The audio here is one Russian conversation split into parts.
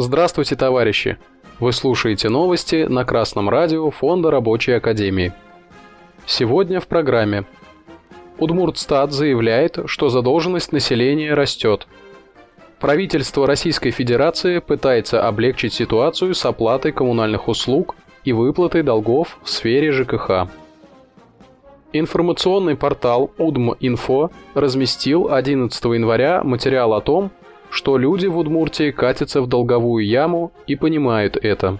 Здравствуйте, товарищи! Вы слушаете новости на Красном радио Фонда Рабочей Академии. Сегодня в программе. Удмуртстат заявляет, что задолженность населения растет. Правительство Российской Федерации пытается облегчить ситуацию с оплатой коммунальных услуг и выплатой долгов в сфере ЖКХ. Информационный портал Удм.Инфо разместил 11 января материал о том, что люди в Удмуртии катятся в долговую яму и понимают это.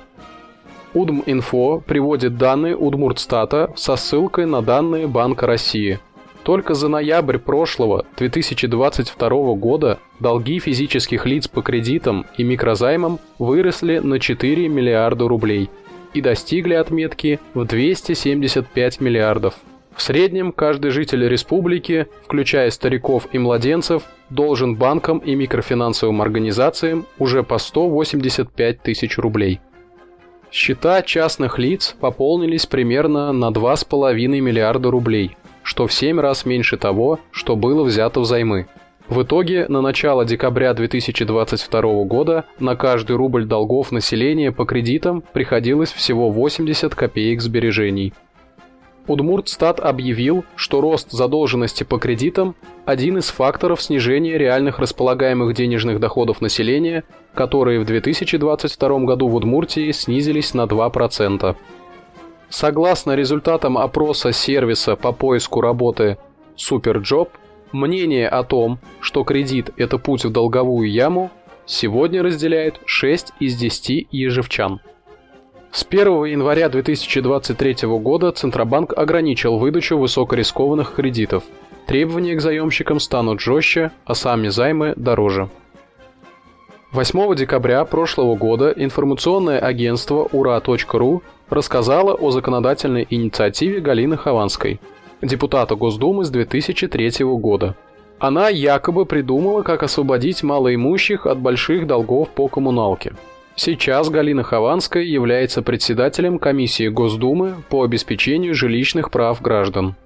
Удм.Инфо приводит данные Удмуртстата со ссылкой на данные Банка России. Только за ноябрь прошлого 2022 года долги физических лиц по кредитам и микрозаймам выросли на 4 миллиарда рублей и достигли отметки в 275 миллиардов. В среднем каждый житель республики, включая стариков и младенцев, должен банкам и микрофинансовым организациям уже по 185 тысяч рублей. Счета частных лиц пополнились примерно на 2,5 миллиарда рублей, что в 7 раз меньше того, что было взято взаймы. В итоге на начало декабря 2022 года на каждый рубль долгов населения по кредитам приходилось всего 80 копеек сбережений – Удмуртстат объявил, что рост задолженности по кредитам – один из факторов снижения реальных располагаемых денежных доходов населения, которые в 2022 году в Удмуртии снизились на 2%. Согласно результатам опроса сервиса по поиску работы Superjob, мнение о том, что кредит – это путь в долговую яму, сегодня разделяет 6 из 10 ежевчан. С 1 января 2023 года Центробанк ограничил выдачу высокорискованных кредитов. Требования к заемщикам станут жестче, а сами займы дороже. 8 декабря прошлого года информационное агентство ура.ру рассказало о законодательной инициативе Галины Хованской, депутата Госдумы с 2003 года. Она якобы придумала, как освободить малоимущих от больших долгов по коммуналке – Сейчас Галина Хованская является председателем комиссии Госдумы по обеспечению жилищных прав граждан.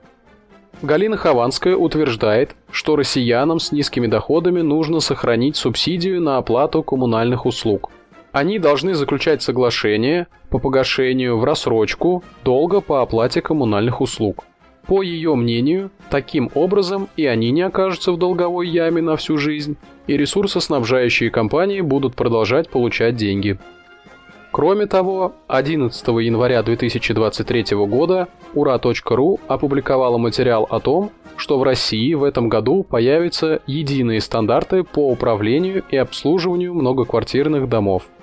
Галина Хованская утверждает, что россиянам с низкими доходами нужно сохранить субсидию на оплату коммунальных услуг. Они должны заключать соглашение по погашению в рассрочку долга по оплате коммунальных услуг. По ее мнению, таким образом и они не окажутся в долговой яме на всю жизнь, и ресурсоснабжающие компании будут продолжать получать деньги. Кроме того, 11 января 2023 года ура.ру опубликовала материал о том, что в России в этом году появятся единые стандарты по управлению и обслуживанию многоквартирных домов –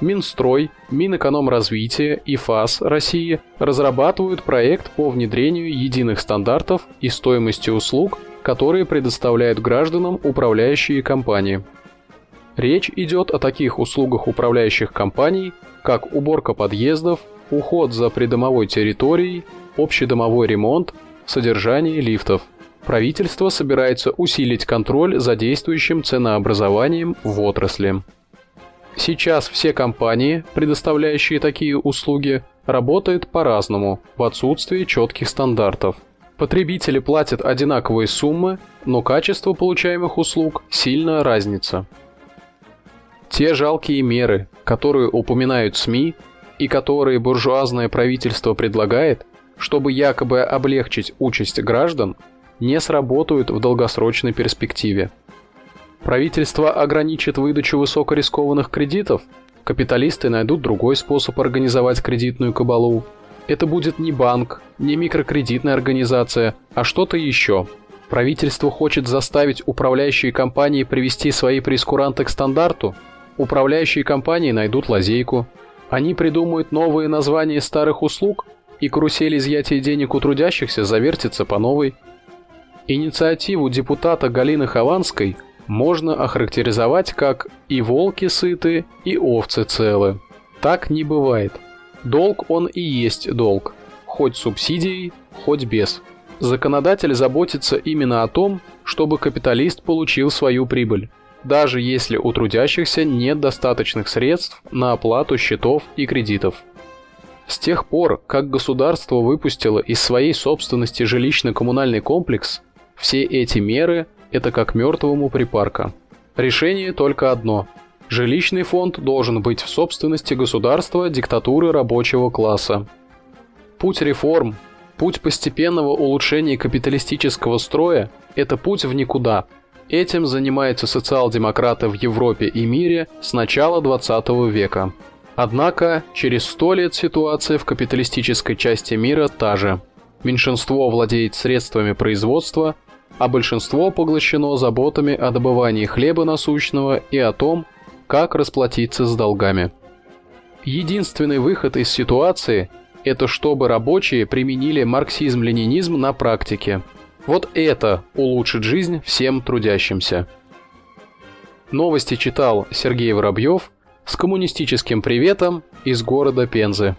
Минстрой, Минэкономразвитие и ФАС России разрабатывают проект по внедрению единых стандартов и стоимости услуг, которые предоставляют гражданам управляющие компании. Речь идет о таких услугах управляющих компаний, как уборка подъездов, уход за придомовой территорией, общедомовой ремонт, содержание лифтов. Правительство собирается усилить контроль за действующим ценообразованием в отрасли. Сейчас все компании, предоставляющие такие услуги, работают по-разному, в отсутствии четких стандартов. Потребители платят одинаковые суммы, но качество получаемых услуг сильно разнится. Те жалкие меры, которые упоминают СМИ и которые буржуазное правительство предлагает, чтобы якобы облегчить участь граждан, не сработают в долгосрочной перспективе. Правительство ограничит выдачу высокорискованных кредитов, капиталисты найдут другой способ организовать кредитную кабалу. Это будет не банк, не микрокредитная организация, а что-то еще. Правительство хочет заставить управляющие компании привести свои прескуранты к стандарту. Управляющие компании найдут лазейку. Они придумают новые названия старых услуг, и карусель изъятия денег у трудящихся завертится по новой. Инициативу депутата Галины Хованской можно охарактеризовать как «и волки сыты, и овцы целы». Так не бывает. Долг он и есть долг, хоть субсидией, хоть без. Законодатель заботится именно о том, чтобы капиталист получил свою прибыль, даже если у трудящихся нет достаточных средств на оплату счетов и кредитов. С тех пор, как государство выпустило из своей собственности жилищно-коммунальный комплекс, все эти меры это как мертвому припарка. Решение только одно – Жилищный фонд должен быть в собственности государства диктатуры рабочего класса. Путь реформ, путь постепенного улучшения капиталистического строя – это путь в никуда. Этим занимаются социал-демократы в Европе и мире с начала 20 века. Однако, через сто лет ситуация в капиталистической части мира та же. Меньшинство владеет средствами производства, а большинство поглощено заботами о добывании хлеба насущного и о том, как расплатиться с долгами. Единственный выход из ситуации – это чтобы рабочие применили марксизм-ленинизм на практике. Вот это улучшит жизнь всем трудящимся. Новости читал Сергей Воробьев с коммунистическим приветом из города Пензы.